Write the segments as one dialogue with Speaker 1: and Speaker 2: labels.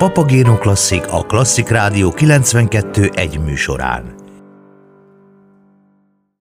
Speaker 1: Papagéno Klasszik a Klasszik Rádió 92 egy műsorán.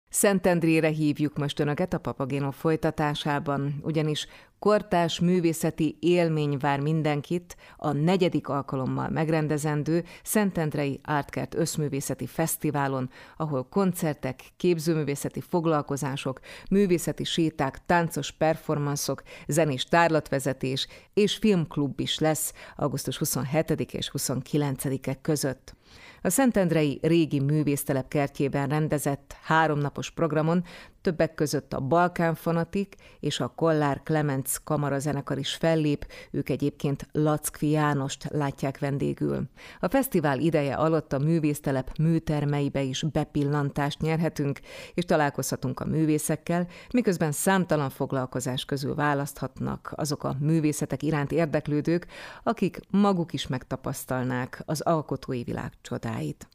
Speaker 2: Szentendrére hívjuk most Önöket a Papagéno folytatásában, ugyanis kortás művészeti élmény vár mindenkit a negyedik alkalommal megrendezendő Szentendrei Artkert Összművészeti Fesztiválon, ahol koncertek, képzőművészeti foglalkozások, művészeti séták, táncos performanszok, zenés tárlatvezetés és filmklub is lesz augusztus 27 és 29-e között. A Szentendrei régi művésztelep kertjében rendezett háromnapos programon Többek között a Balkán Fanatik és a Kollár Clemens kamarazenekar is fellép, ők egyébként Lackvi Jánost látják vendégül. A fesztivál ideje alatt a művésztelep műtermeibe is bepillantást nyerhetünk, és találkozhatunk a művészekkel, miközben számtalan foglalkozás közül választhatnak azok a művészetek iránt érdeklődők, akik maguk is megtapasztalnák az alkotói világ csodáit.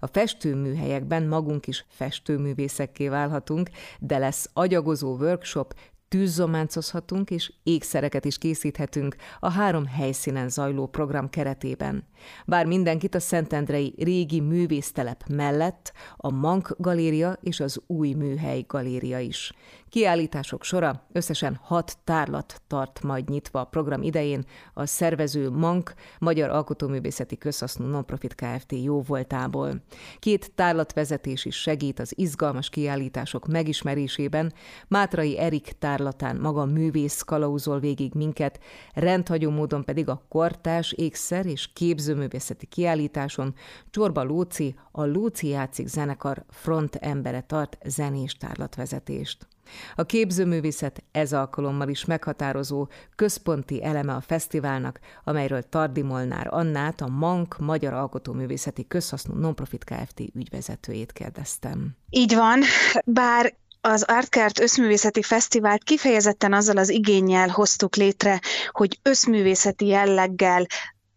Speaker 2: A festőműhelyekben magunk is festőművészekké válhatunk, de lesz agyagozó workshop, tűzzománcozhatunk és ékszereket is készíthetünk a három helyszínen zajló program keretében. Bár mindenkit a Szentendrei régi művésztelep mellett a Mank Galéria és az Új Műhely Galéria is. Kiállítások sora összesen hat tárlat tart majd nyitva a program idején a szervező MANK, Magyar Alkotóművészeti Közhasznú Nonprofit Kft. jóvoltából. Két tárlatvezetés is segít az izgalmas kiállítások megismerésében. Mátrai Erik tárlatán maga művész kalauzol végig minket, rendhagyó módon pedig a kortás, ékszer és képzőművészeti kiállításon Csorba Lóci, a Lóci játszik zenekar front embere tart zenés tárlatvezetést. A képzőművészet ez alkalommal is meghatározó, központi eleme a fesztiválnak, amelyről Tardi Molnár Annát, a MANK Magyar Alkotóművészeti Közhasznú Nonprofit Kft. ügyvezetőjét kérdeztem.
Speaker 3: Így van, bár az Artkert Összművészeti Fesztivált kifejezetten azzal az igényel hoztuk létre, hogy összművészeti jelleggel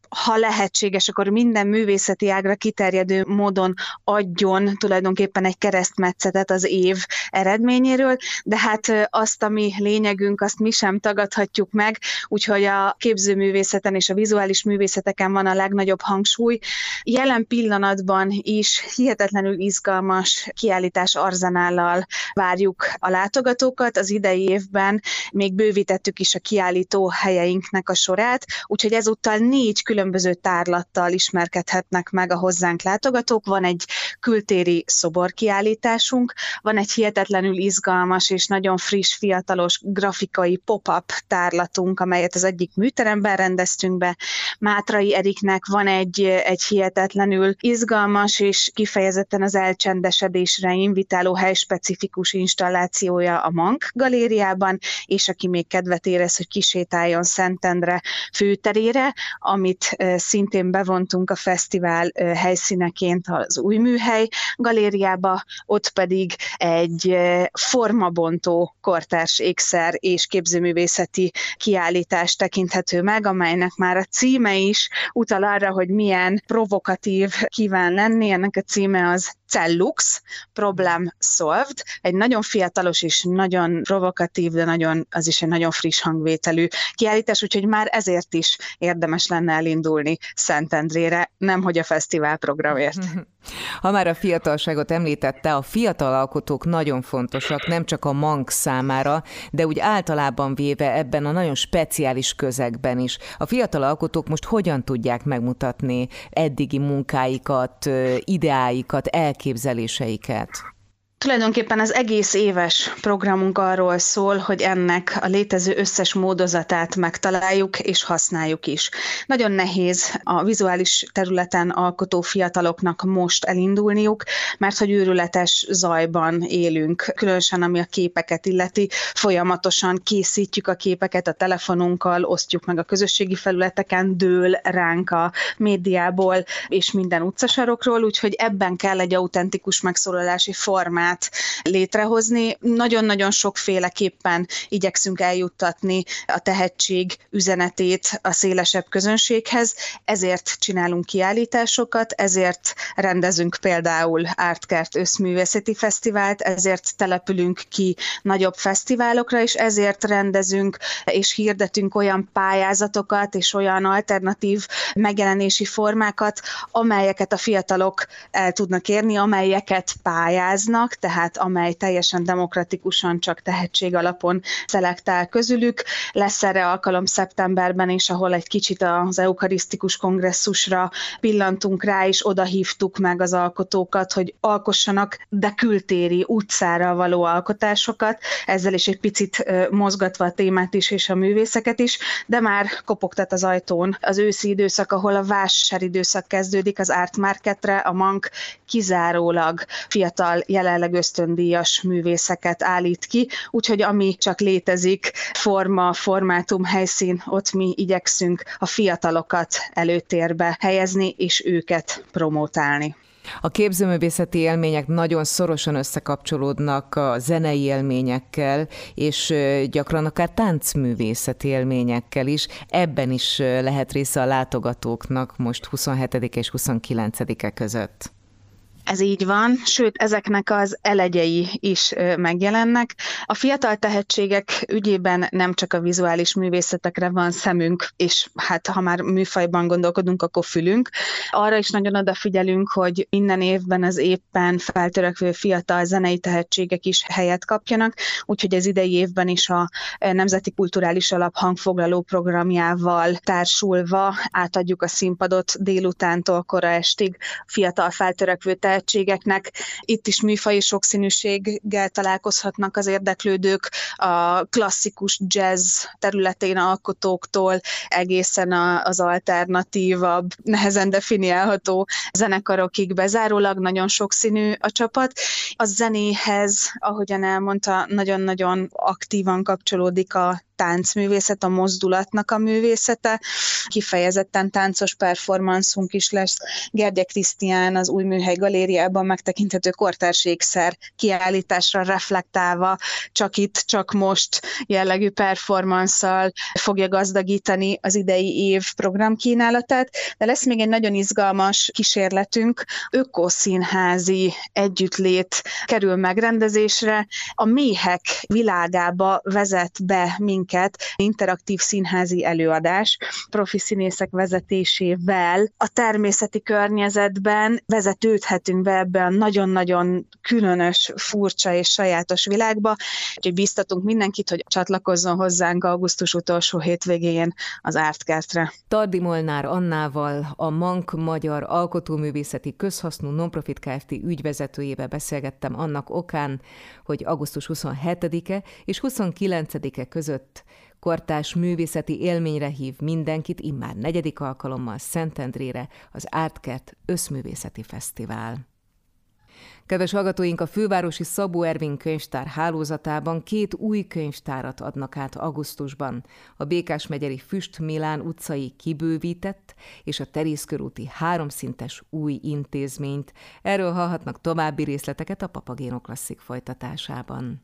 Speaker 3: ha lehetséges, akkor minden művészeti ágra kiterjedő módon adjon tulajdonképpen egy keresztmetszetet az év eredményéről, de hát azt, ami lényegünk, azt mi sem tagadhatjuk meg, úgyhogy a képzőművészeten és a vizuális művészeteken van a legnagyobb hangsúly. Jelen pillanatban is hihetetlenül izgalmas kiállítás arzenállal várjuk a látogatókat. Az idei évben még bővítettük is a kiállító helyeinknek a sorát, úgyhogy ezúttal négy külön különböző tárlattal ismerkedhetnek meg a hozzánk látogatók. Van egy kültéri szoborkiállításunk, van egy hihetetlenül izgalmas és nagyon friss, fiatalos grafikai pop-up tárlatunk, amelyet az egyik műteremben rendeztünk be. Mátrai Eriknek van egy, egy hihetetlenül izgalmas és kifejezetten az elcsendesedésre invitáló helyspecifikus installációja a Mank galériában, és aki még kedvet érez, hogy kisétáljon Szentendre főterére, amit szintén bevontunk a fesztivál helyszíneként az új műhely galériába, ott pedig egy formabontó kortárs ékszer és képzőművészeti kiállítás tekinthető meg, amelynek már a címe is utal arra, hogy milyen provokatív kíván lenni. Ennek a címe az Cellux, Problem Solved, egy nagyon fiatalos és nagyon provokatív, de nagyon, az is egy nagyon friss hangvételű kiállítás, úgyhogy már ezért is érdemes lenne elindulni Szentendrére, nemhogy a fesztivál programért.
Speaker 2: Ha már a fiatalságot említette, a fiatal alkotók nagyon fontosak, nem csak a mank számára, de úgy általában véve ebben a nagyon speciális közegben is. A fiatal alkotók most hogyan tudják megmutatni eddigi munkáikat, ideáikat, elképzeléseiket?
Speaker 3: Tulajdonképpen az egész éves programunk arról szól, hogy ennek a létező összes módozatát megtaláljuk és használjuk is. Nagyon nehéz a vizuális területen alkotó fiataloknak most elindulniuk, mert hogy őrületes zajban élünk, különösen ami a képeket illeti. Folyamatosan készítjük a képeket a telefonunkkal, osztjuk meg a közösségi felületeken, dől ránk a médiából és minden utcasarokról, úgyhogy ebben kell egy autentikus megszólalási formát formát létrehozni. Nagyon-nagyon sokféleképpen igyekszünk eljuttatni a tehetség üzenetét a szélesebb közönséghez, ezért csinálunk kiállításokat, ezért rendezünk például Artkert Összművészeti Fesztivált, ezért települünk ki nagyobb fesztiválokra, és ezért rendezünk és hirdetünk olyan pályázatokat és olyan alternatív megjelenési formákat, amelyeket a fiatalok el tudnak érni, amelyeket pályáznak, tehát amely teljesen demokratikusan csak tehetség alapon szelektál közülük. Lesz erre alkalom szeptemberben is, ahol egy kicsit az eukarisztikus kongresszusra pillantunk rá, és oda hívtuk meg az alkotókat, hogy alkossanak, de kültéri utcára való alkotásokat, ezzel is egy picit mozgatva a témát is és a művészeket is, de már kopogtat az ajtón az őszi időszak, ahol a vásár időszak kezdődik az Art Marketre, a Mank kizárólag fiatal, jelenleg ösztöndíjas művészeket állít ki, úgyhogy ami csak létezik, forma, formátum, helyszín, ott mi igyekszünk a fiatalokat előtérbe helyezni, és őket promotálni.
Speaker 2: A képzőművészeti élmények nagyon szorosan összekapcsolódnak a zenei élményekkel, és gyakran akár táncművészeti élményekkel is. Ebben is lehet része a látogatóknak most 27 és 29-e között.
Speaker 3: Ez így van, sőt, ezeknek az elegyei is megjelennek. A fiatal tehetségek ügyében nem csak a vizuális művészetekre van szemünk, és hát ha már műfajban gondolkodunk, akkor fülünk. Arra is nagyon odafigyelünk, hogy minden évben az éppen feltörekvő fiatal zenei tehetségek is helyet kapjanak, úgyhogy az idei évben is a Nemzeti Kulturális Alap hangfoglaló programjával társulva átadjuk a színpadot délutántól kora estig fiatal feltörekvő tehetségek tehetségeknek. Itt is műfai sokszínűséggel találkozhatnak az érdeklődők a klasszikus jazz területén alkotóktól egészen az alternatívabb, nehezen definiálható zenekarokig bezárólag nagyon sokszínű a csapat. A zenéhez, ahogyan elmondta, nagyon-nagyon aktívan kapcsolódik a táncművészet, a mozdulatnak a művészete. Kifejezetten táncos performanszunk is lesz. Gergye Krisztián az Új Műhely Galériában megtekinthető kortárségszer kiállításra reflektálva, csak itt, csak most jellegű performanszal fogja gazdagítani az idei év programkínálatát, de lesz még egy nagyon izgalmas kísérletünk, ökoszínházi együttlét kerül megrendezésre, a méhek világába vezet be minket minket interaktív színházi előadás profi színészek vezetésével a természeti környezetben vezetődhetünk be ebbe a nagyon-nagyon különös, furcsa és sajátos világba, úgyhogy biztatunk mindenkit, hogy csatlakozzon hozzánk augusztus utolsó hétvégén az Ártkertre.
Speaker 2: Tardi Molnár Annával, a Mank Magyar Alkotóművészeti Közhasznú Nonprofit Kft. ügyvezetőjével beszélgettem annak okán, hogy augusztus 27-e és 29-e között kortás művészeti élményre hív mindenkit immár negyedik alkalommal Szentendrére az Artkert Összművészeti Fesztivál. Kedves hallgatóink, a fővárosi Szabó Ervin könyvtár hálózatában két új könyvtárat adnak át augusztusban. A Békás megyeri Füst Milán utcai kibővített és a Terészkörúti háromszintes új intézményt. Erről hallhatnak további részleteket a Papagéno Klasszik folytatásában.